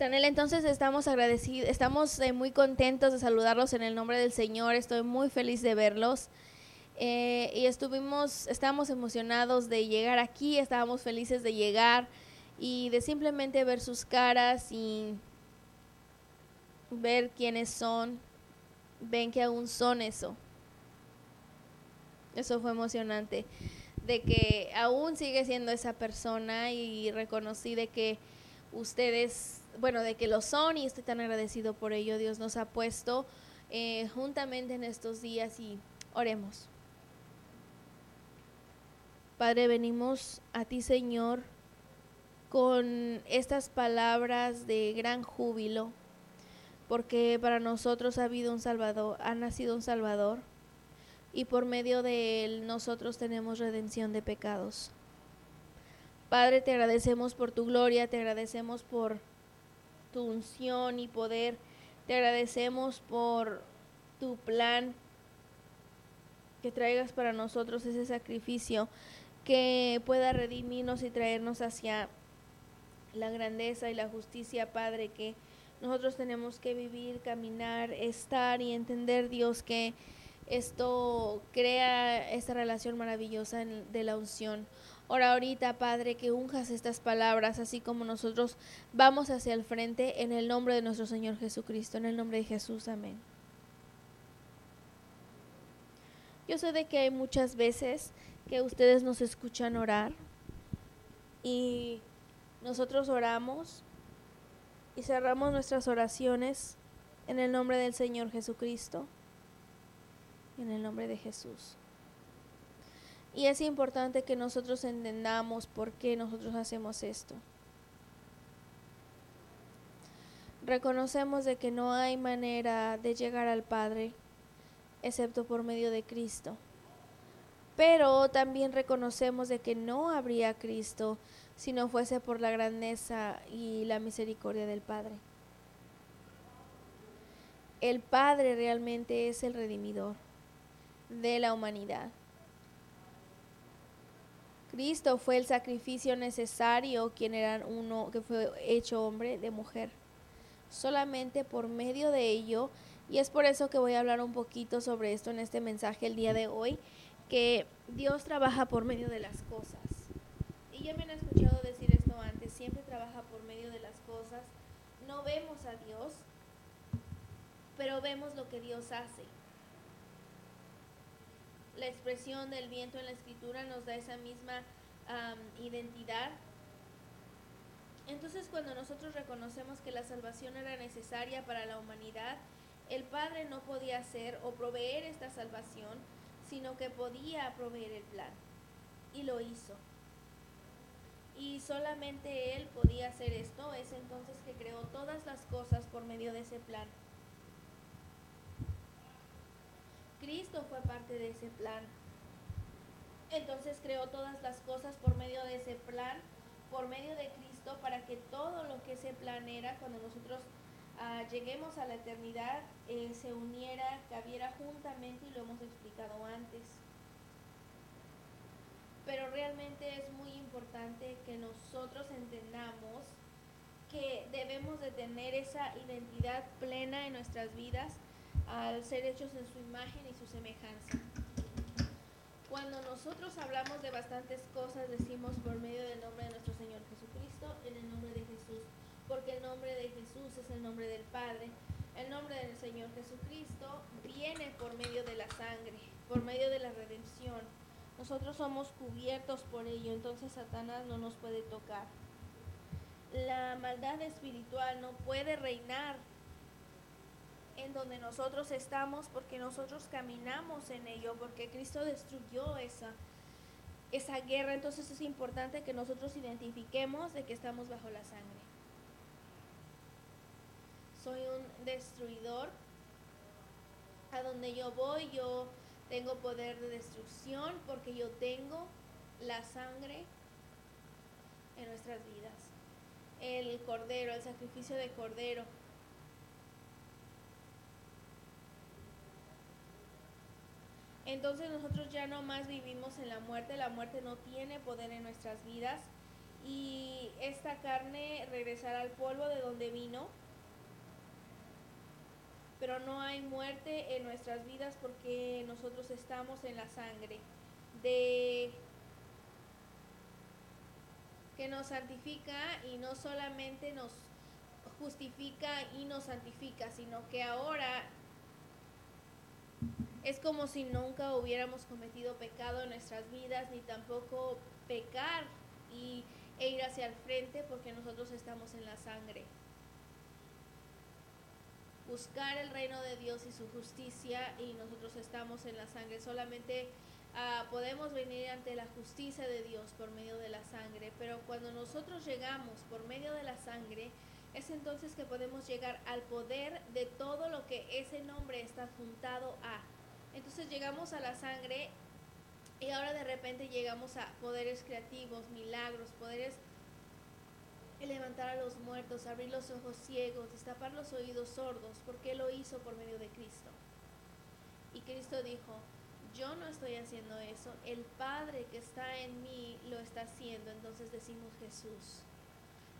Tanel, entonces estamos agradecidos, estamos eh, muy contentos de saludarlos en el nombre del Señor. Estoy muy feliz de verlos. Eh, y estuvimos, estábamos emocionados de llegar aquí, estábamos felices de llegar y de simplemente ver sus caras y ver quiénes son. Ven que aún son eso. Eso fue emocionante. De que aún sigue siendo esa persona y reconocí de que ustedes bueno, de que lo son y estoy tan agradecido por ello. Dios nos ha puesto eh, juntamente en estos días y oremos. Padre, venimos a ti, Señor, con estas palabras de gran júbilo, porque para nosotros ha habido un Salvador, ha nacido un Salvador, y por medio de él nosotros tenemos redención de pecados. Padre, te agradecemos por tu gloria, te agradecemos por tu unción y poder. Te agradecemos por tu plan que traigas para nosotros ese sacrificio que pueda redimirnos y traernos hacia la grandeza y la justicia, Padre, que nosotros tenemos que vivir, caminar, estar y entender, Dios, que esto crea esta relación maravillosa de la unción. Ora ahorita, Padre, que unjas estas palabras, así como nosotros vamos hacia el frente, en el nombre de nuestro Señor Jesucristo, en el nombre de Jesús, amén. Yo sé de que hay muchas veces que ustedes nos escuchan orar y nosotros oramos y cerramos nuestras oraciones en el nombre del Señor Jesucristo, en el nombre de Jesús. Y es importante que nosotros entendamos por qué nosotros hacemos esto. Reconocemos de que no hay manera de llegar al Padre excepto por medio de Cristo. Pero también reconocemos de que no habría Cristo si no fuese por la grandeza y la misericordia del Padre. El Padre realmente es el redimidor de la humanidad. Cristo fue el sacrificio necesario, quien era uno que fue hecho hombre de mujer. Solamente por medio de ello, y es por eso que voy a hablar un poquito sobre esto en este mensaje el día de hoy, que Dios trabaja por medio de las cosas. Y ya me han escuchado decir esto antes, siempre trabaja por medio de las cosas. No vemos a Dios, pero vemos lo que Dios hace la expresión del viento en la escritura nos da esa misma identidad. Entonces cuando nosotros reconocemos que la salvación era necesaria para la humanidad, el Padre no podía hacer o proveer esta salvación, sino que podía proveer el plan. Y lo hizo. Y solamente Él podía hacer esto, es entonces que creó todas las cosas por medio de ese plan. Cristo fue parte de ese plan. Entonces creó todas las cosas por medio de ese plan, por medio de Cristo, para que todo lo que ese plan era, cuando nosotros ah, lleguemos a la eternidad, eh, se uniera, cabiera juntamente y lo hemos explicado antes. Pero realmente es muy importante que nosotros entendamos que debemos de tener esa identidad plena en nuestras vidas al ser hechos en su imagen y semejanza. Cuando nosotros hablamos de bastantes cosas, decimos por medio del nombre de nuestro Señor Jesucristo, en el nombre de Jesús, porque el nombre de Jesús es el nombre del Padre. El nombre del Señor Jesucristo viene por medio de la sangre, por medio de la redención. Nosotros somos cubiertos por ello, entonces Satanás no nos puede tocar. La maldad espiritual no puede reinar en donde nosotros estamos porque nosotros caminamos en ello, porque Cristo destruyó esa, esa guerra. Entonces es importante que nosotros identifiquemos de que estamos bajo la sangre. Soy un destruidor. A donde yo voy, yo tengo poder de destrucción porque yo tengo la sangre en nuestras vidas. El cordero, el sacrificio de cordero Entonces nosotros ya no más vivimos en la muerte, la muerte no tiene poder en nuestras vidas y esta carne regresará al polvo de donde vino. Pero no hay muerte en nuestras vidas porque nosotros estamos en la sangre de que nos santifica y no solamente nos justifica y nos santifica, sino que ahora es como si nunca hubiéramos cometido pecado en nuestras vidas, ni tampoco pecar y, e ir hacia el frente porque nosotros estamos en la sangre. Buscar el reino de Dios y su justicia y nosotros estamos en la sangre. Solamente uh, podemos venir ante la justicia de Dios por medio de la sangre, pero cuando nosotros llegamos por medio de la sangre, es entonces que podemos llegar al poder de todo lo que ese nombre está juntado a. Entonces llegamos a la sangre y ahora de repente llegamos a poderes creativos, milagros, poderes levantar a los muertos, abrir los ojos ciegos, destapar los oídos sordos, porque lo hizo por medio de Cristo. Y Cristo dijo, yo no estoy haciendo eso, el Padre que está en mí lo está haciendo, entonces decimos Jesús.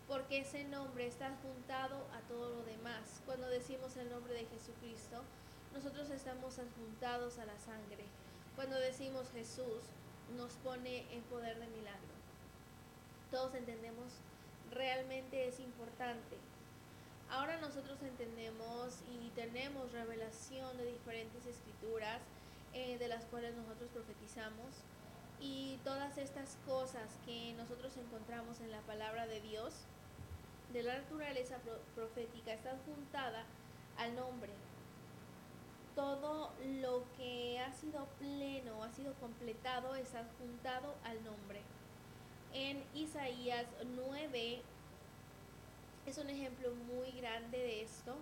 Porque ese nombre está juntado a todo lo demás. Cuando decimos el nombre de Jesucristo, nosotros estamos adjuntados a la sangre. Cuando decimos Jesús, nos pone en poder de milagro. Todos entendemos, realmente es importante. Ahora nosotros entendemos y tenemos revelación de diferentes escrituras eh, de las cuales nosotros profetizamos. Y todas estas cosas que nosotros encontramos en la palabra de Dios, de la naturaleza profética, están juntada al nombre, todo lo que ha sido pleno, ha sido completado, es adjuntado al nombre. En Isaías 9 es un ejemplo muy grande de esto,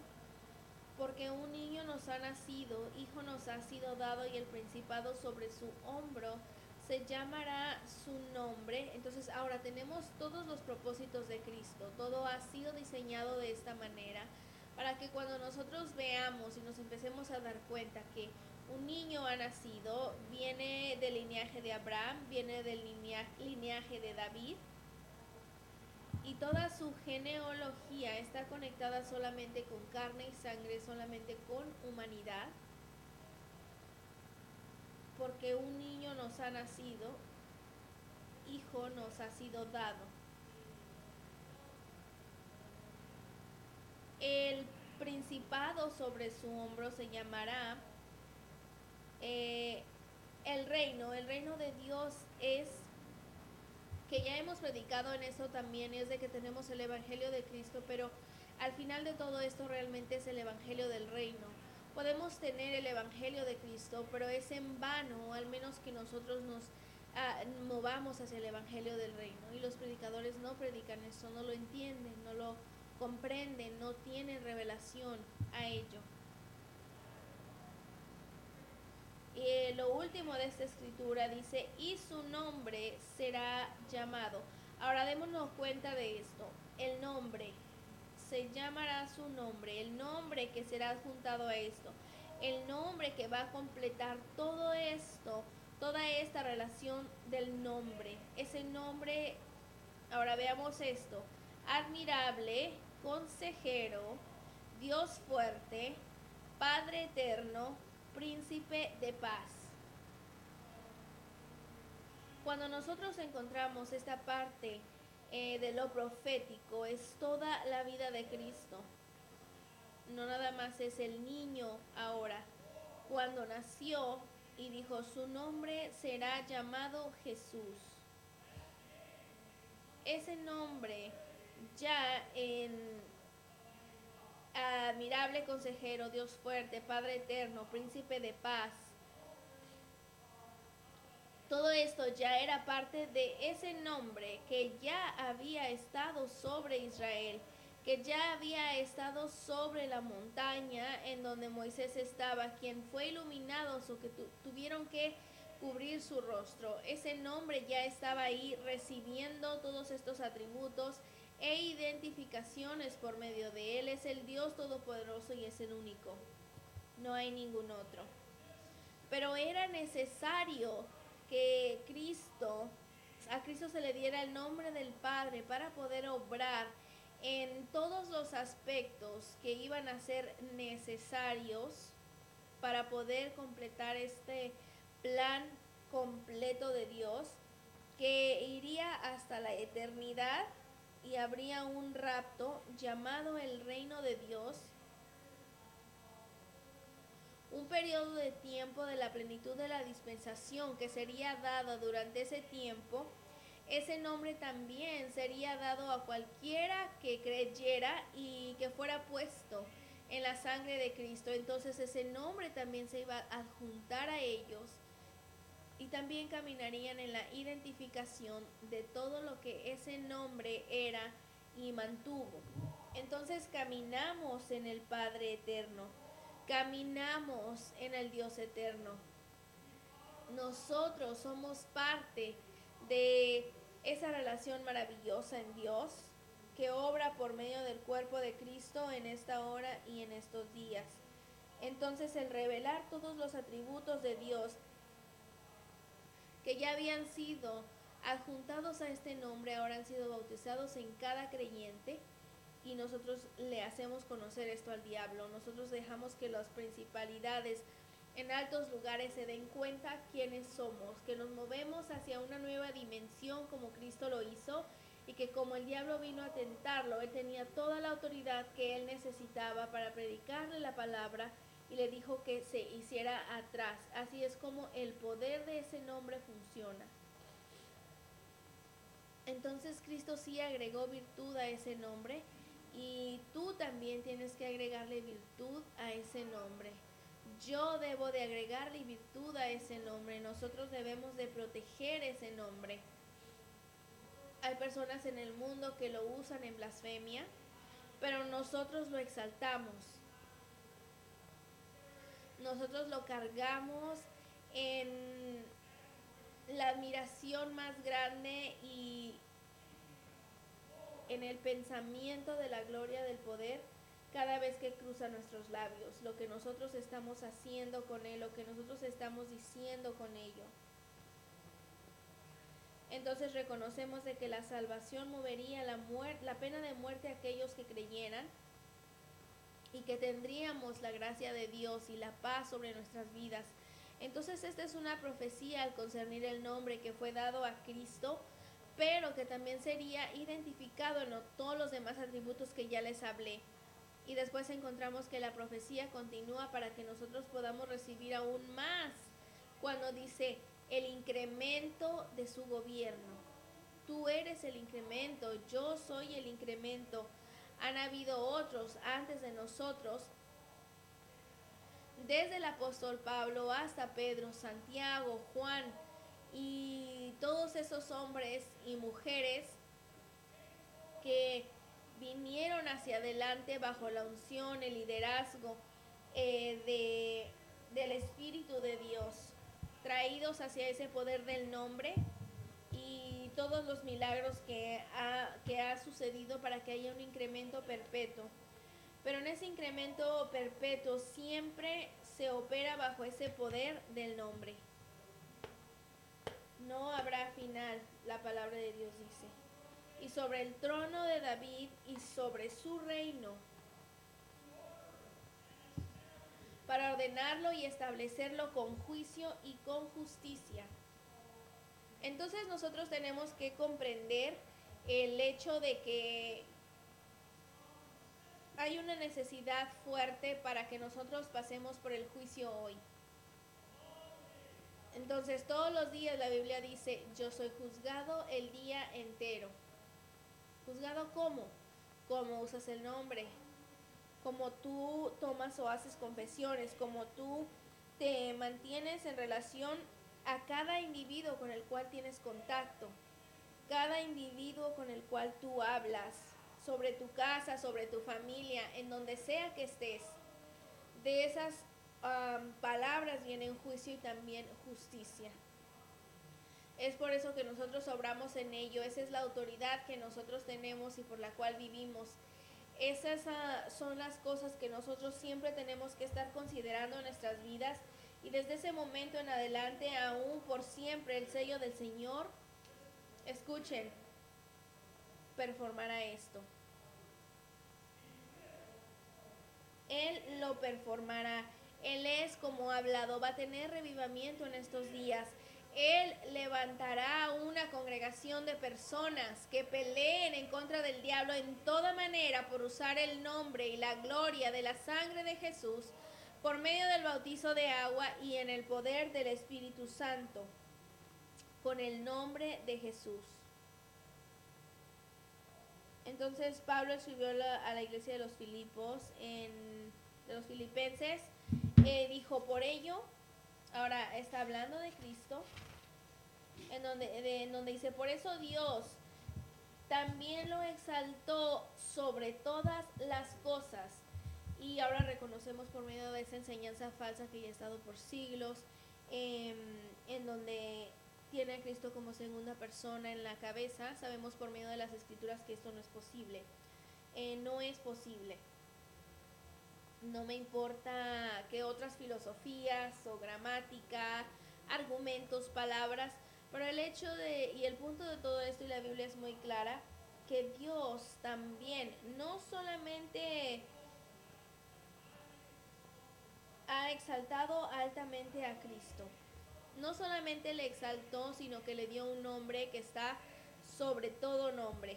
porque un niño nos ha nacido, hijo nos ha sido dado y el principado sobre su hombro se llamará su nombre. Entonces ahora tenemos todos los propósitos de Cristo, todo ha sido diseñado de esta manera para que cuando nosotros veamos y nos empecemos a dar cuenta que un niño ha nacido, viene del linaje de Abraham, viene del linaje de David, y toda su genealogía está conectada solamente con carne y sangre, solamente con humanidad, porque un niño nos ha nacido, hijo nos ha sido dado. El principado sobre su hombro se llamará eh, el reino. El reino de Dios es, que ya hemos predicado en eso también, es de que tenemos el Evangelio de Cristo, pero al final de todo esto realmente es el Evangelio del reino. Podemos tener el Evangelio de Cristo, pero es en vano, al menos que nosotros nos ah, movamos hacia el Evangelio del reino. Y los predicadores no predican eso, no lo entienden, no lo comprenden, no tienen revelación a ello. Y eh, lo último de esta escritura dice, y su nombre será llamado. Ahora démonos cuenta de esto. El nombre, se llamará su nombre, el nombre que será adjuntado a esto, el nombre que va a completar todo esto, toda esta relación del nombre. Ese nombre, ahora veamos esto, admirable, consejero, Dios fuerte, Padre eterno, príncipe de paz. Cuando nosotros encontramos esta parte eh, de lo profético, es toda la vida de Cristo. No nada más es el niño ahora. Cuando nació y dijo, su nombre será llamado Jesús. Ese nombre ya en admirable consejero, Dios fuerte, Padre eterno, príncipe de paz. Todo esto ya era parte de ese nombre que ya había estado sobre Israel, que ya había estado sobre la montaña en donde Moisés estaba, quien fue iluminado, o que tuvieron que cubrir su rostro. Ese nombre ya estaba ahí recibiendo todos estos atributos e identificaciones por medio de Él. Es el Dios Todopoderoso y es el único. No hay ningún otro. Pero era necesario que Cristo a Cristo se le diera el nombre del Padre para poder obrar en todos los aspectos que iban a ser necesarios para poder completar este plan completo de Dios que iría hasta la eternidad y habría un rapto llamado el reino de Dios, un periodo de tiempo de la plenitud de la dispensación que sería dado durante ese tiempo, ese nombre también sería dado a cualquiera que creyera y que fuera puesto en la sangre de Cristo. Entonces ese nombre también se iba a adjuntar a ellos y también caminarían en la identificación de todo lo que ese nombre era y mantuvo. Entonces caminamos en el Padre eterno, caminamos en el Dios eterno. Nosotros somos parte de esa relación maravillosa en Dios que obra por medio del cuerpo de Cristo en esta hora y en estos días. Entonces el revelar todos los atributos de Dios que ya habían sido adjuntados a este nombre, ahora han sido bautizados en cada creyente y nosotros le hacemos conocer esto al diablo. Nosotros dejamos que las principalidades en altos lugares se den cuenta quiénes somos, que nos movemos hacia una nueva dimensión como Cristo lo hizo y que como el diablo vino a tentarlo, él tenía toda la autoridad que él necesitaba para predicarle la palabra y le dijo que se hiciera atrás. Así es como el poder de ese nombre funciona. Entonces Cristo sí agregó virtud a ese nombre y tú también tienes que agregarle virtud a ese nombre. Yo debo de agregarle virtud a ese nombre. Nosotros debemos de proteger ese nombre. Hay personas en el mundo que lo usan en blasfemia, pero nosotros lo exaltamos nosotros lo cargamos en la admiración más grande y en el pensamiento de la gloria del poder cada vez que cruza nuestros labios, lo que nosotros estamos haciendo con Él, lo que nosotros estamos diciendo con ello. Entonces reconocemos de que la salvación movería la, la pena de muerte a aquellos que creyeran y que tendríamos la gracia de Dios y la paz sobre nuestras vidas. Entonces esta es una profecía al concernir el nombre que fue dado a Cristo, pero que también sería identificado en todos los demás atributos que ya les hablé. Y después encontramos que la profecía continúa para que nosotros podamos recibir aún más cuando dice el incremento de su gobierno. Tú eres el incremento, yo soy el incremento han habido otros antes de nosotros, desde el apóstol Pablo hasta Pedro, Santiago, Juan y todos esos hombres y mujeres que vinieron hacia adelante bajo la unción, el liderazgo eh, de, del Espíritu de Dios, traídos hacia ese poder del nombre todos los milagros que ha, que ha sucedido para que haya un incremento perpetuo. Pero en ese incremento perpetuo siempre se opera bajo ese poder del nombre. No habrá final, la palabra de Dios dice. Y sobre el trono de David y sobre su reino, para ordenarlo y establecerlo con juicio y con justicia entonces nosotros tenemos que comprender el hecho de que hay una necesidad fuerte para que nosotros pasemos por el juicio hoy. Entonces todos los días la Biblia dice, yo soy juzgado el día entero. ¿Juzgado cómo? Cómo usas el nombre, como tú tomas o haces confesiones, como tú te mantienes en relación a cada individuo con el cual tienes contacto, cada individuo con el cual tú hablas, sobre tu casa, sobre tu familia, en donde sea que estés. De esas palabras vienen juicio y también justicia. Es por eso que nosotros obramos en ello. Esa es la autoridad que nosotros tenemos y por la cual vivimos. Esas ah, son las cosas que nosotros siempre tenemos que estar considerando en nuestras vidas y desde ese momento en adelante, aún por siempre, el sello del Señor escuchen, performará esto. Él lo performará. Él es como ha hablado, va a tener revivamiento en estos días. Él levantará una congregación de personas que peleen en contra del diablo en toda manera por usar el nombre y la gloria de la sangre de Jesús por medio del bautizo de agua y en el poder del Espíritu Santo, con el nombre de Jesús. Entonces Pablo escribió a la iglesia de los Filipos, de los filipenses, eh, dijo, por ello, ahora está hablando de Cristo, en donde dice, por eso Dios también lo exaltó sobre todas las cosas. Y ahora reconocemos por medio de esa enseñanza falsa que ya ha estado por siglos, em, en donde tiene a Cristo como segunda persona en la cabeza, sabemos por medio de las escrituras que esto no es posible. Eh, no es posible. No me importa que otras filosofías o gramática, argumentos, palabras, pero el hecho de, y el punto de todo esto, y la Biblia es muy clara, que Dios también no solamente ha exaltado altamente a Cristo, no solamente le exaltó, sino que le dio un nombre que está sobre todo nombre.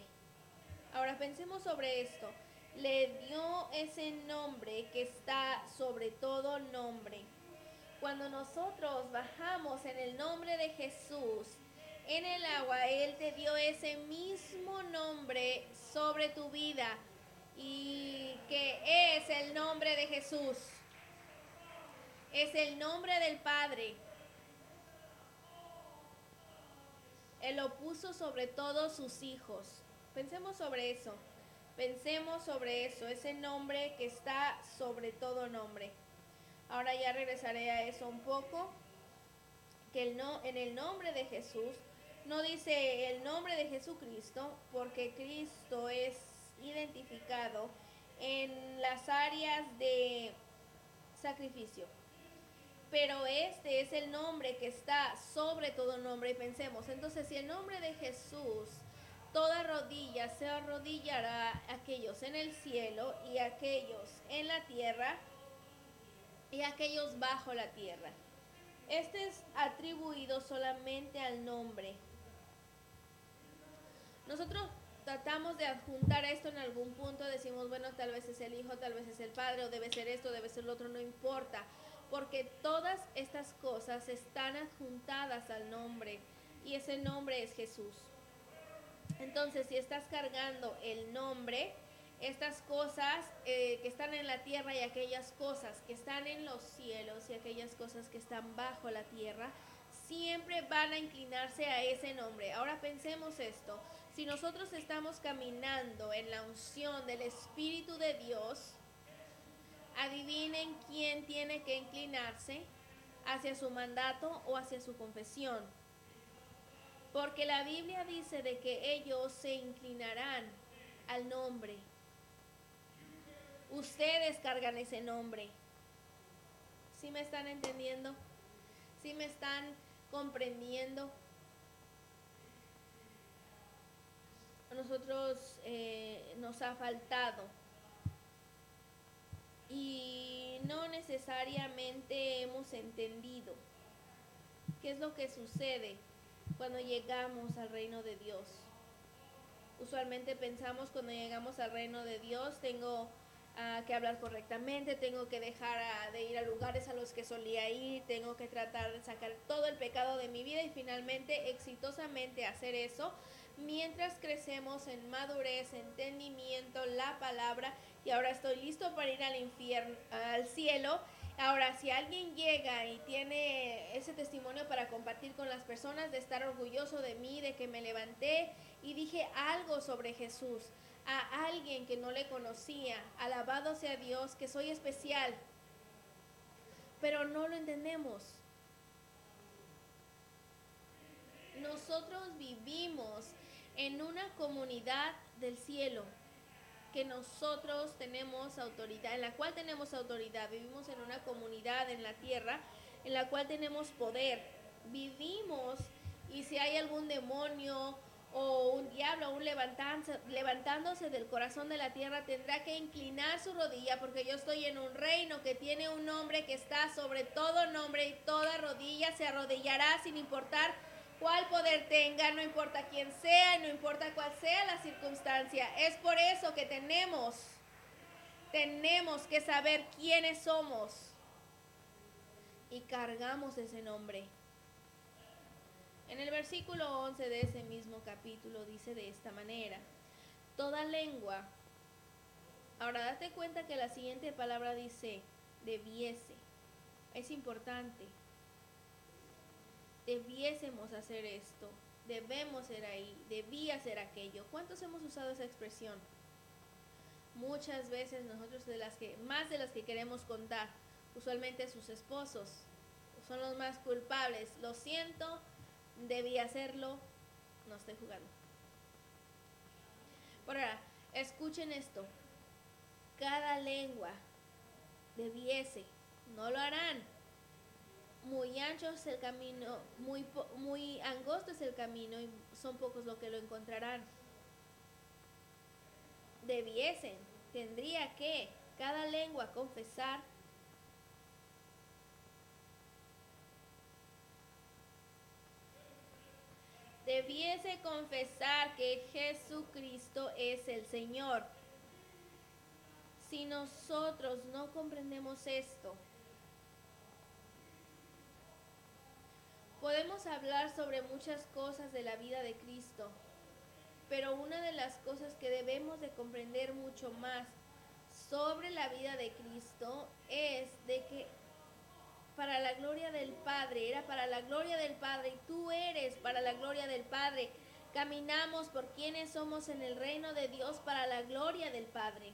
Ahora pensemos sobre esto. Le dio ese nombre que está sobre todo nombre. Cuando nosotros bajamos en el nombre de Jesús en el agua, Él te dio ese mismo nombre sobre tu vida y que es el nombre de Jesús. Es el nombre del Padre. Él lo puso sobre todos sus hijos. Pensemos sobre eso. Pensemos sobre eso, ese nombre que está sobre todo nombre. Ahora ya regresaré a eso un poco. Que el no, en el nombre de Jesús, no dice el nombre de Jesucristo, porque Cristo es identificado en las áreas de sacrificio pero este es el nombre que está sobre todo nombre. Y pensemos, entonces si el nombre de Jesús, toda rodilla se arrodillará aquellos en el cielo y aquellos en la tierra y aquellos bajo la tierra. Este es atribuido solamente al nombre. Nosotros tratamos de adjuntar esto en algún punto, decimos, bueno, tal vez es el Hijo, tal vez es el Padre, o debe ser esto, debe ser lo otro, no importa porque todas estas cosas están adjuntadas al nombre y ese nombre es Jesús. Entonces, si estás cargando el nombre, estas cosas eh, que están en la tierra y aquellas cosas que están en los cielos y aquellas cosas que están bajo la tierra, siempre van a inclinarse a ese nombre. Ahora pensemos esto, si nosotros estamos caminando en la unción del Espíritu de Dios, Adivinen quién tiene que inclinarse hacia su mandato o hacia su confesión. Porque la Biblia dice de que ellos se inclinarán al nombre. Ustedes cargan ese nombre. ¿Sí me están entendiendo? ¿Sí me están comprendiendo? A nosotros eh, nos ha faltado y no necesariamente hemos entendido qué es lo que sucede cuando llegamos al reino de Dios. Usualmente pensamos cuando llegamos al reino de Dios tengo ah, que hablar correctamente, tengo que dejar ah, de ir a lugares a los que solía ir, tengo que tratar de sacar todo el pecado de mi vida y finalmente exitosamente hacer eso mientras crecemos en madurez, entendimiento, la palabra y ahora estoy listo para ir al infierno, al cielo. Ahora, si alguien llega y tiene ese testimonio para compartir con las personas, de estar orgulloso de mí, de que me levanté y dije algo sobre Jesús a alguien que no le conocía, alabado sea Dios, que soy especial, pero no lo entendemos. Nosotros vivimos en una comunidad del cielo que nosotros tenemos autoridad, en la cual tenemos autoridad. Vivimos en una comunidad en la tierra en la cual tenemos poder. Vivimos y si hay algún demonio o un diablo, un levantándose, levantándose del corazón de la tierra, tendrá que inclinar su rodilla, porque yo estoy en un reino que tiene un nombre que está sobre todo nombre y toda rodilla se arrodillará sin importar cuál poder tenga, no importa quién sea, no importa cuál sea la circunstancia. Es por eso que tenemos, tenemos que saber quiénes somos y cargamos ese nombre. En el versículo 11 de ese mismo capítulo dice de esta manera, toda lengua, ahora date cuenta que la siguiente palabra dice, debiese, es importante, debiésemos hacer esto, debemos ser ahí, debía ser aquello. ¿Cuántos hemos usado esa expresión? Muchas veces nosotros de las que, más de las que queremos contar, usualmente sus esposos son los más culpables. Lo siento, debí hacerlo, no estoy jugando. Por ahora, escuchen esto. Cada lengua debiese, no lo harán. Muy ancho es el camino, muy, muy angosto es el camino y son pocos los que lo encontrarán. Debiesen, tendría que cada lengua confesar debiese confesar que Jesucristo es el Señor. Si nosotros no comprendemos esto, podemos hablar sobre muchas cosas de la vida de Cristo, pero una de las cosas que debemos de comprender mucho más sobre la vida de Cristo es de que para la gloria del Padre, era para la gloria del Padre y tú eres para la gloria del Padre. Caminamos por quienes somos en el reino de Dios para la gloria del Padre.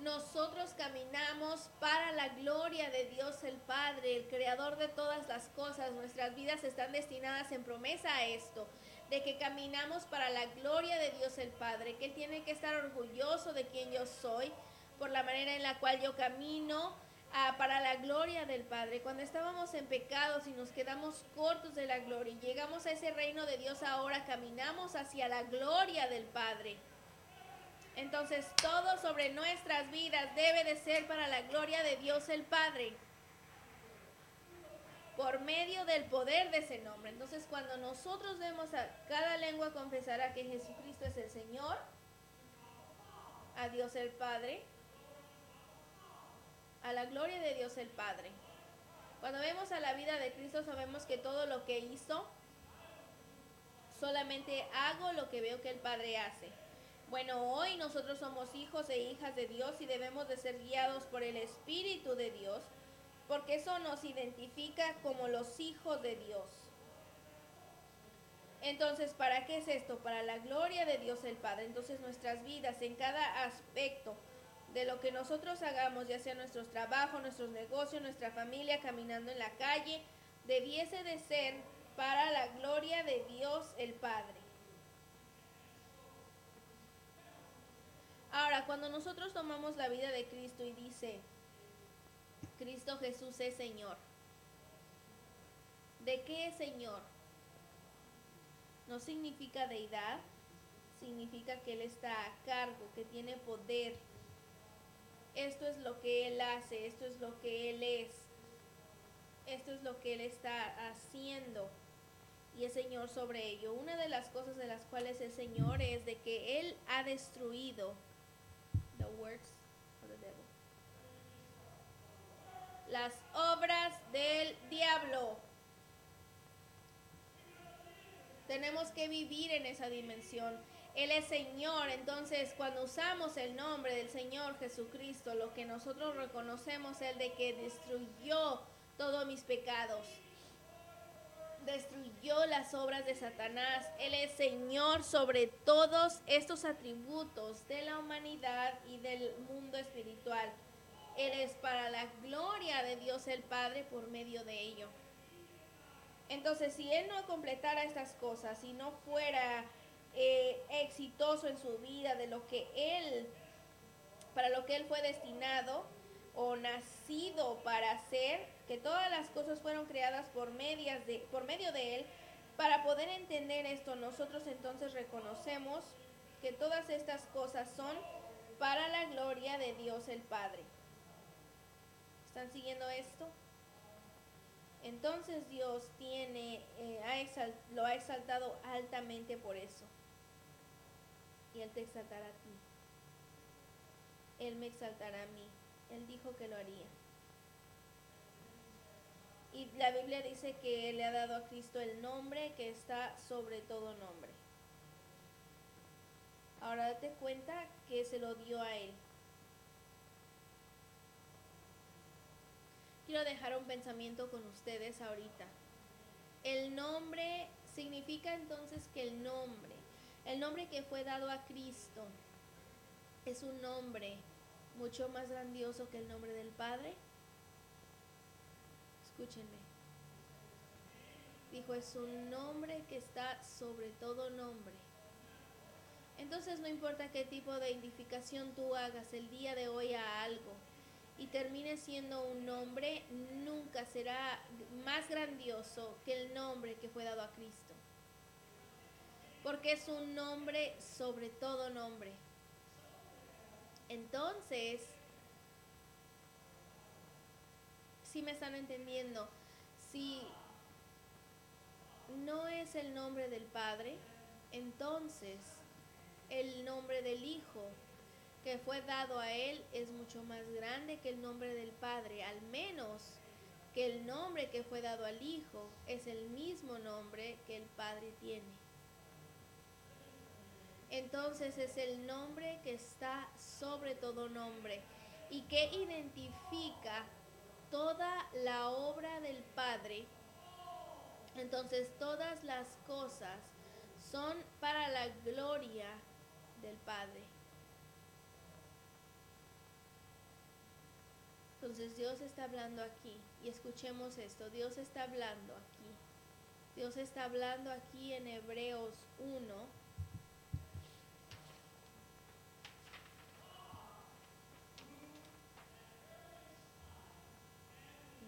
Nosotros caminamos para la gloria de Dios el Padre, el creador de todas las cosas. Nuestras vidas están destinadas en promesa a esto, de que caminamos para la gloria de Dios el Padre, que Él tiene que estar orgulloso de quien yo soy, por la manera en la cual yo camino ah, para la gloria del Padre. Cuando estábamos en pecados y nos quedamos cortos de la gloria y llegamos a ese reino de Dios ahora, caminamos hacia la gloria del Padre. Entonces todo sobre nuestras vidas debe de ser para la gloria de Dios el Padre. Por medio del poder de ese nombre. Entonces cuando nosotros vemos a cada lengua confesará que Jesucristo es el Señor, a Dios el Padre, a la gloria de Dios el Padre. Cuando vemos a la vida de Cristo sabemos que todo lo que hizo, solamente hago lo que veo que el Padre hace. Bueno, hoy nosotros somos hijos e hijas de Dios y debemos de ser guiados por el Espíritu de Dios, porque eso nos identifica como los hijos de Dios. Entonces, ¿para qué es esto? Para la gloria de Dios el Padre. Entonces nuestras vidas en cada aspecto de lo que nosotros hagamos, ya sea nuestros trabajos, nuestros negocios, nuestra familia, caminando en la calle, debiese de ser para la gloria de Dios el Padre. Ahora, cuando nosotros tomamos la vida de Cristo y dice, Cristo Jesús es Señor, ¿de qué es Señor? No significa deidad, significa que Él está a cargo, que tiene poder, esto es lo que Él hace, esto es lo que Él es, esto es lo que Él está haciendo y es Señor sobre ello. Una de las cosas de las cuales es Señor es de que Él ha destruido Las obras del diablo. Tenemos que vivir en esa dimensión. Él es Señor. Entonces, cuando usamos el nombre del Señor Jesucristo, lo que nosotros reconocemos es de que destruyó todos mis pecados. Destruyó las obras de Satanás. Él es Señor sobre todos estos atributos de la humanidad y del mundo espiritual. Él es para la gloria de Dios el Padre por medio de ello. Entonces, si Él no completara estas cosas, si no fuera eh, exitoso en su vida, de lo que él, para lo que él fue destinado o nacido para hacer, que todas las cosas fueron creadas por, medias de, por medio de él, Para poder entender esto, nosotros entonces reconocemos que todas estas cosas son para la gloria de Dios el Padre. ¿Están siguiendo esto? Entonces Dios tiene, eh, lo ha exaltado altamente por eso. Y Él te exaltará a ti. Él me exaltará a mí. Él dijo que lo haría. Y la Biblia dice que le ha dado a Cristo el nombre que está sobre todo nombre. Ahora date cuenta que se lo dio a Él. Quiero dejar un pensamiento con ustedes ahorita. El nombre significa entonces que el nombre, el nombre que fue dado a Cristo, es un nombre mucho más grandioso que el nombre del Padre. Escúchenme. Dijo, es un nombre que está sobre todo nombre. Entonces no importa qué tipo de identificación tú hagas el día de hoy a algo y termine siendo un nombre, nunca será más grandioso que el nombre que fue dado a Cristo. Porque es un nombre sobre todo nombre. Entonces, si me están entendiendo, si no es el nombre del Padre, entonces el nombre del Hijo que fue dado a él es mucho más grande que el nombre del Padre, al menos que el nombre que fue dado al Hijo es el mismo nombre que el Padre tiene. Entonces es el nombre que está sobre todo nombre y que identifica toda la obra del Padre, entonces todas las cosas son para la gloria del Padre. Entonces Dios está hablando aquí y escuchemos esto, Dios está hablando aquí. Dios está hablando aquí en Hebreos 1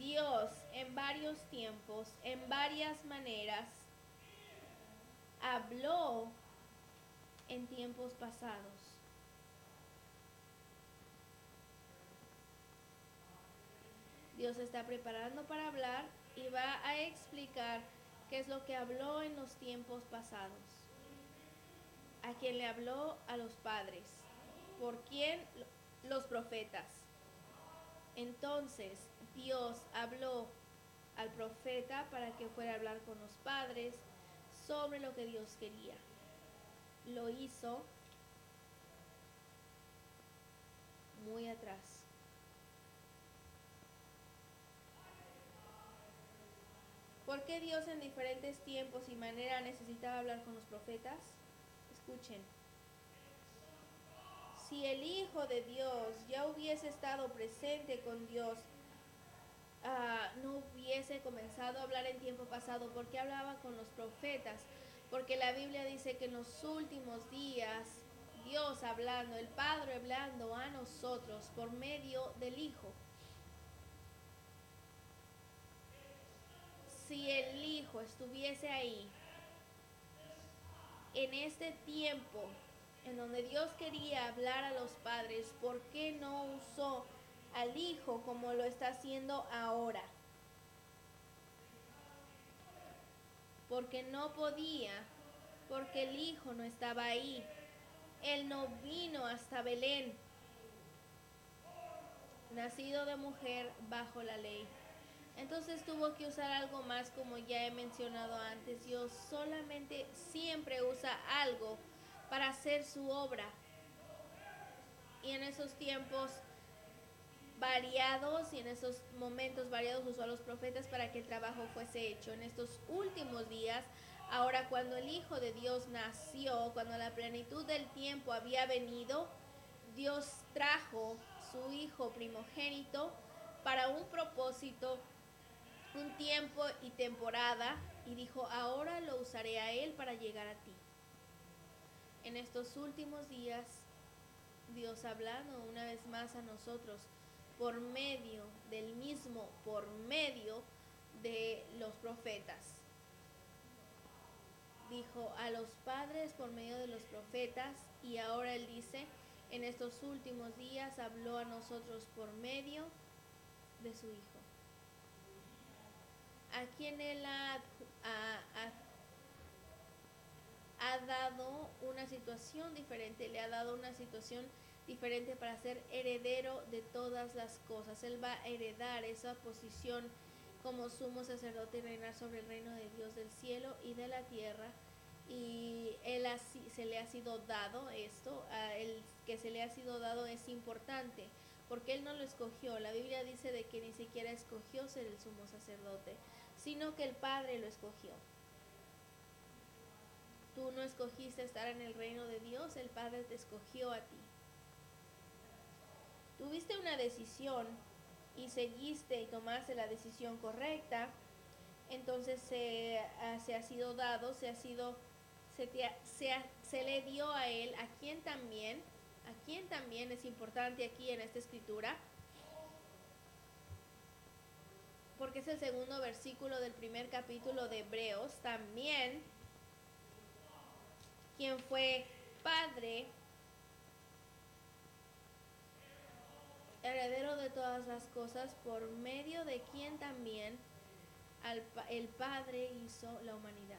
Dios en varios tiempos, en varias maneras, habló en tiempos pasados. Dios está preparando para hablar y va a explicar qué es lo que habló en los tiempos pasados. ¿A quién le habló? A los padres. ¿Por quién? Los profetas. Entonces, Dios habló al profeta para que fuera a hablar con los padres sobre lo que Dios quería. Lo hizo muy atrás. ¿Por qué Dios en diferentes tiempos y maneras necesitaba hablar con los profetas? Escuchen. Si el Hijo de Dios ya hubiese estado presente con Dios Ah, no hubiese comenzado a hablar en tiempo pasado, porque hablaba con los profetas, porque la Biblia dice que en los últimos días Dios hablando, el Padre hablando a nosotros por medio del Hijo. Si el Hijo estuviese ahí, en este tiempo en donde Dios quería hablar a los padres, ¿por qué no usó al Hijo como lo está haciendo ahora. Porque no podía, porque el Hijo no estaba ahí. Él no vino hasta Belén, nacido de mujer bajo la ley. Entonces tuvo que usar algo más como ya he mencionado antes. Dios solamente siempre usa algo para hacer su obra. Y en esos tiempos variados y en esos momentos variados usó a los profetas para que el trabajo fuese hecho. En estos últimos días, ahora cuando el Hijo de Dios nació, cuando la plenitud del tiempo había venido, Dios trajo su Hijo primogénito para un propósito, un tiempo y temporada, y dijo, ahora lo usaré a Él para llegar a ti. En estos últimos días, Dios hablando una vez más a nosotros, por medio del mismo, por medio de los profetas. dijo a los padres por medio de los profetas y ahora él dice, en estos últimos días habló a nosotros por medio de su Hijo, a quien él ha, ha, ha dado una situación diferente, le ha dado una situación diferente para ser heredero de todas las cosas. Él va a heredar esa posición como sumo sacerdote y reinar sobre el reino de Dios del cielo y de la tierra. Y él así, se le ha sido dado esto, a el que se le ha sido dado es importante, porque él no lo escogió. La Biblia dice de que ni siquiera escogió ser el sumo sacerdote, sino que el Padre lo escogió. Tú no escogiste estar en el reino de Dios, el Padre te escogió a ti. Tuviste una decisión y seguiste y tomaste la decisión correcta, entonces se, ah, se ha sido dado, se ha sido, se, se, se le dio a él, a quien también, a quien también es importante aquí en esta escritura, porque es el segundo versículo del primer capítulo de Hebreos, también quien fue padre, heredero de todas las cosas, por medio de quien también el Padre hizo la humanidad.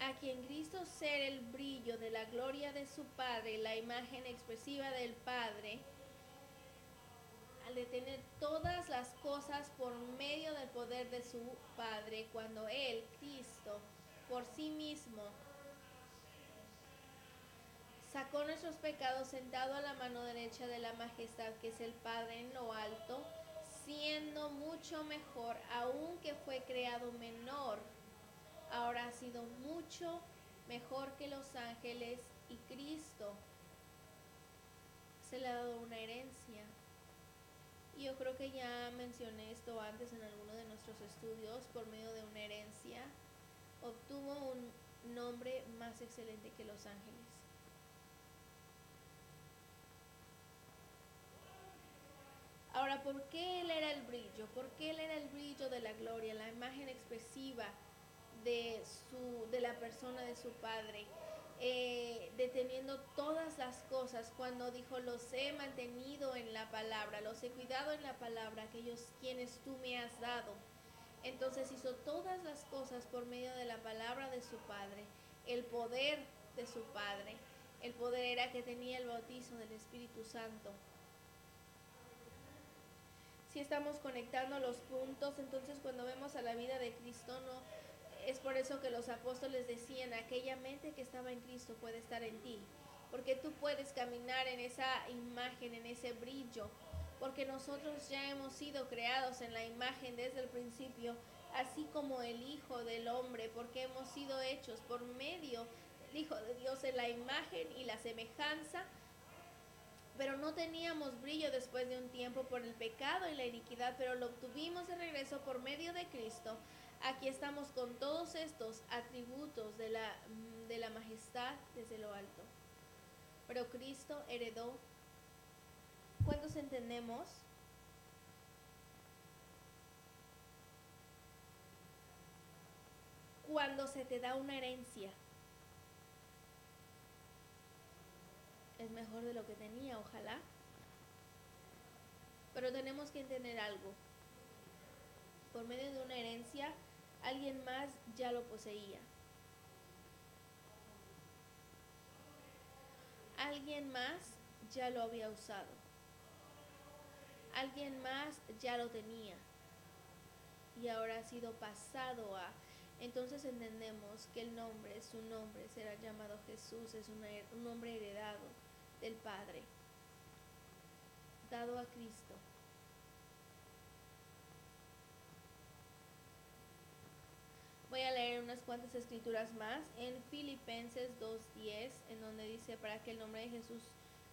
a quien Cristo ser el brillo de la gloria de su Padre, la imagen expresiva del Padre, de tener todas las cosas por medio del poder de su Padre, cuando Él, Cristo, por sí mismo, sacó nuestros pecados sentado a la mano derecha de la majestad que es el Padre en lo alto, siendo mucho mejor, aunque fue creado menor, ahora ha sido mucho mejor que los ángeles y Cristo. Se le ha dado una herencia. Y yo creo que ya mencioné esto antes en alguno de nuestros estudios, por medio de una herencia, obtuvo un nombre más excelente que los ángeles. Ahora, ¿por qué él era el brillo? ¿Por qué él era el brillo de la gloria, la imagen expresiva de, su, de la persona de su Padre? eh, deteniendo todas las cosas cuando dijo, los he mantenido en la palabra, los he cuidado en la palabra, aquellos quienes tú me has dado. Entonces hizo todas las cosas por medio de la palabra de su Padre, el poder de su Padre. El poder era que tenía el bautizo del Espíritu Santo. Si estamos conectando los puntos, entonces cuando vemos a la vida de Cristo no es por eso que los apóstoles decían, aquella mente que estaba en Cristo puede estar en ti, porque tú puedes caminar en esa imagen, en ese brillo, porque nosotros ya hemos sido creados en la imagen desde el principio, así como el Hijo del Hombre, porque hemos sido hechos por medio del Hijo de Dios en la imagen y la semejanza, pero no teníamos brillo después de un tiempo por el pecado y la iniquidad, pero lo obtuvimos de regreso por medio de Cristo, Aquí estamos con todos estos atributos de la, de la majestad desde lo alto. Pero Cristo heredó. ¿Cuántos entendemos? Cuando se te da una herencia, es mejor de lo que tenía, ojalá. Pero tenemos que entender algo. Por medio de una herencia, alguien más ya lo poseía. Alguien más ya lo había usado. Alguien más ya lo tenía. Y ahora ha sido pasado a... Entonces entendemos que el nombre, su nombre será llamado Jesús, es un nombre heredado del Padre, dado a Cristo. Voy a leer unas cuantas escrituras más en Filipenses 2.10, en donde dice, para que el nombre de Jesús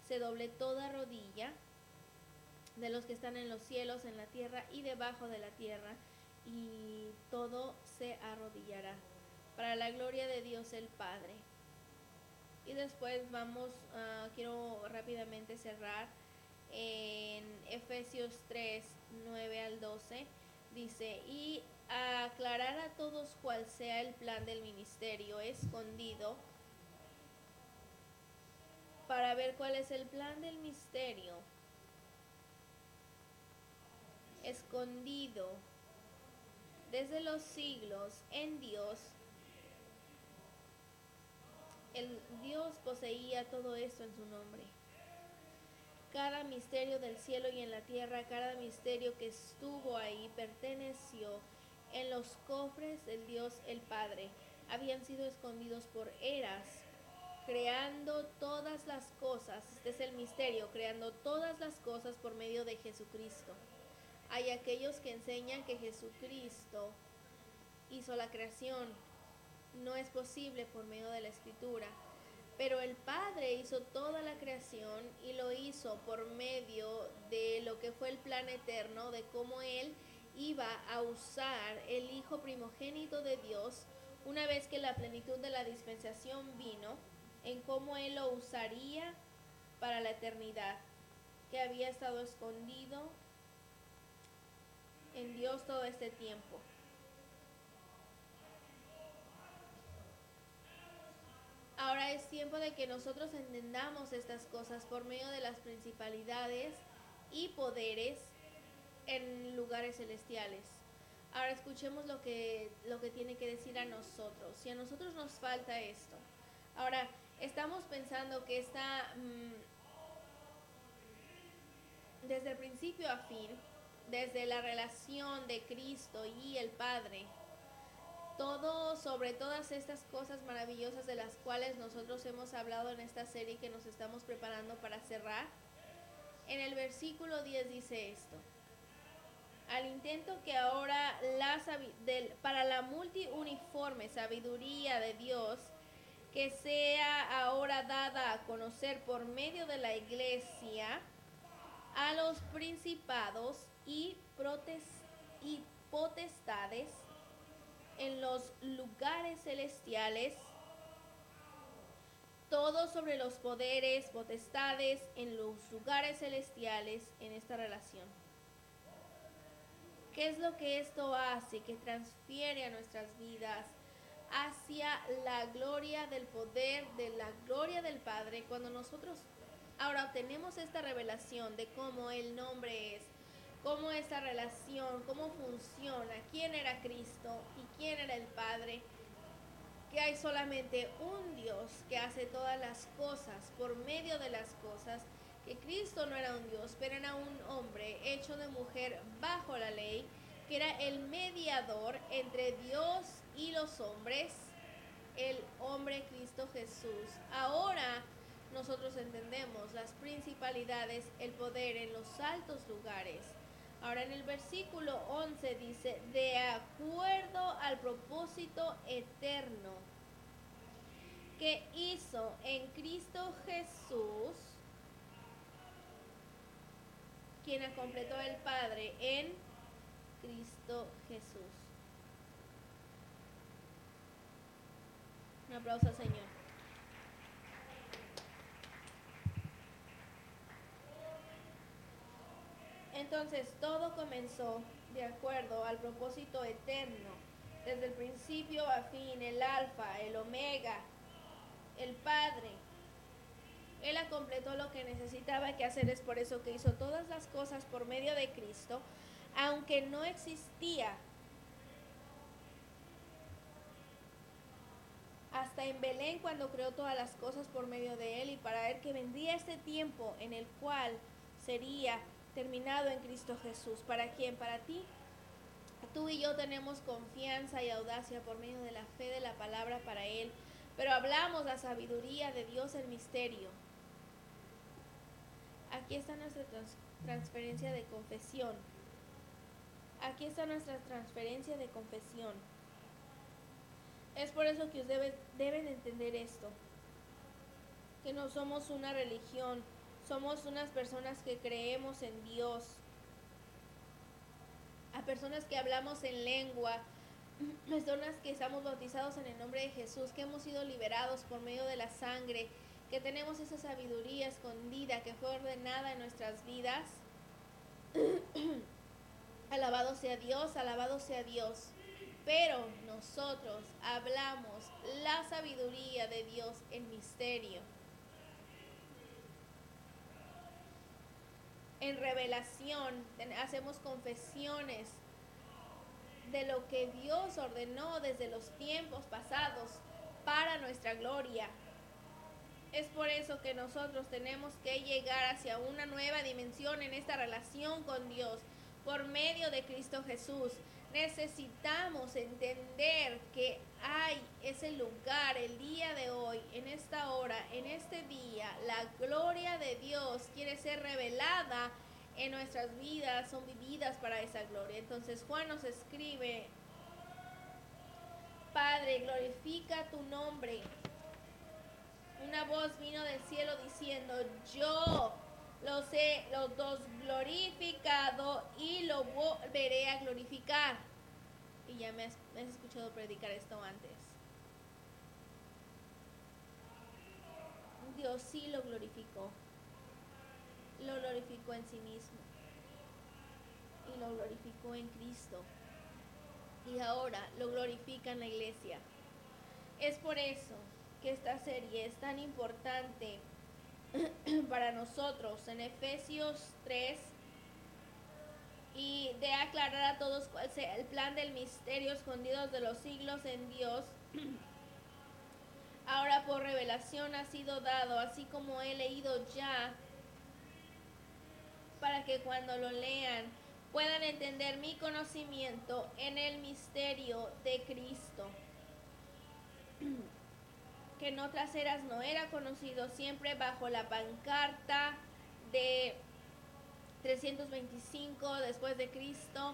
se doble toda rodilla de los que están en los cielos, en la tierra y debajo de la tierra, y todo se arrodillará, para la gloria de Dios el Padre. Y después vamos, uh, quiero rápidamente cerrar en Efesios 3, 9 al 12, dice, y aclarar a todos cuál sea el plan del ministerio escondido, para ver cuál es el plan del misterio escondido desde los siglos en Dios. El Dios poseía todo esto en su nombre. Cada misterio del cielo y en la tierra, cada misterio que estuvo ahí perteneció en los cofres del Dios el Padre. Habían sido escondidos por eras, creando todas las cosas. Este es el misterio, creando todas las cosas por medio de Jesucristo. Hay aquellos que enseñan que Jesucristo hizo la creación. No es posible por medio de la escritura. Pero el Padre hizo toda la creación y lo hizo por medio de lo que fue el plan eterno, de cómo Él iba a usar el Hijo primogénito de Dios una vez que la plenitud de la dispensación vino, en cómo Él lo usaría para la eternidad, que había estado escondido en Dios todo este tiempo. Ahora es tiempo de que nosotros entendamos estas cosas por medio de las principalidades y poderes en lugares celestiales. Ahora escuchemos lo que, lo que tiene que decir a nosotros. Si a nosotros nos falta esto. Ahora, estamos pensando que está mm, desde el principio a fin, desde la relación de Cristo y el Padre, todo sobre todas estas cosas maravillosas de las cuales nosotros hemos hablado en esta serie que nos estamos preparando para cerrar. En el versículo 10 dice esto. Al intento que ahora la para la multiuniforme sabiduría de Dios que sea ahora dada a conocer por medio de la iglesia a los principados y, y potestades en los lugares celestiales, todo sobre los poderes, potestades en los lugares celestiales en esta relación. ¿Qué es lo que esto hace? Que transfiere a nuestras vidas hacia la gloria del poder, de la gloria del Padre, cuando nosotros ahora obtenemos esta revelación de cómo el nombre es, cómo esta relación, cómo funciona, quién era Cristo y quién era el Padre, que hay solamente un Dios que hace todas las cosas por medio de las cosas, que Cristo no era un Dios, pero era un hombre hecho de mujer bajo la ley, que era el mediador entre Dios y los hombres, el hombre Cristo Jesús. Ahora nosotros entendemos las principalidades, el poder en los altos lugares Ahora en el versículo 11 dice, de acuerdo al propósito eterno que hizo en Cristo Jesús, quien ha completado el Padre en Cristo Jesús. Un aplauso Señor. Entonces todo comenzó de acuerdo al propósito eterno, desde el principio a fin, el alfa, el omega, el Padre. Él completó lo que necesitaba que hacer, es por eso que hizo todas las cosas por medio de Cristo, aunque no existía hasta en Belén cuando creó todas las cosas por medio de él y para ver que vendría este tiempo en el cual sería terminado en Cristo Jesús. ¿Para quién? Para ti. Tú y yo tenemos confianza y audacia por medio de la fe de la palabra para Él, pero hablamos la sabiduría de Dios el misterio. Aquí está nuestra transferencia de confesión. Aquí está nuestra transferencia de confesión. Es por eso que ustedes deben entender esto, que no somos una religión, somos unas personas que creemos en Dios, a personas que hablamos en lengua, personas que estamos bautizados en el nombre de Jesús, que hemos sido liberados por medio de la sangre, que tenemos esa sabiduría escondida que fue ordenada en nuestras vidas. alabado sea Dios, alabado sea Dios. Pero nosotros hablamos la sabiduría de Dios en misterio. En revelación hacemos confesiones de lo que Dios ordenó desde los tiempos pasados para nuestra gloria. Es por eso que nosotros tenemos que llegar hacia una nueva dimensión en esta relación con Dios por medio de Cristo Jesús. Necesitamos entender que hay ese lugar el día de hoy, en esta hora, en este día. La gloria de Dios quiere ser revelada en nuestras vidas, son vividas para esa gloria. Entonces Juan nos escribe, Padre, glorifica tu nombre una voz vino del cielo diciendo, yo los he los dos glorificado y lo volveré a glorificar. Y ya me has, escuchado predicar esto antes. Dios sí lo glorificó. Lo glorificó en sí mismo. Y lo glorificó en Cristo. Y ahora lo glorifica en la iglesia. Es por eso esta serie es tan importante para nosotros en Efesios 3 y de aclarar a todos cuál sea el plan del misterio escondido de los siglos en Dios. Ahora por revelación ha sido dado, así como he leído ya, para que cuando lo lean puedan entender mi conocimiento en el misterio de Cristo. Que en otras eras no era conocido, siempre bajo la pancarta de 325 después de Cristo.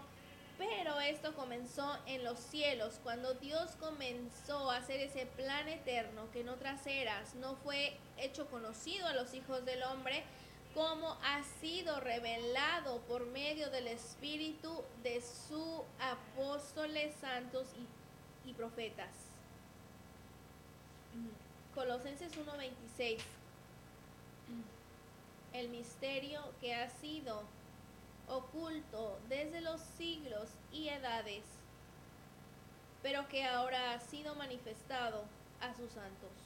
Pero esto comenzó en los cielos, cuando Dios comenzó a hacer ese plan eterno que en otras eras no fue hecho conocido a los hijos del hombre, como ha sido revelado por medio del Espíritu de sus apóstoles santos y profetas. Colosenses 1:26. El misterio que ha sido oculto desde los siglos y edades, pero que ahora ha sido manifestado a sus santos.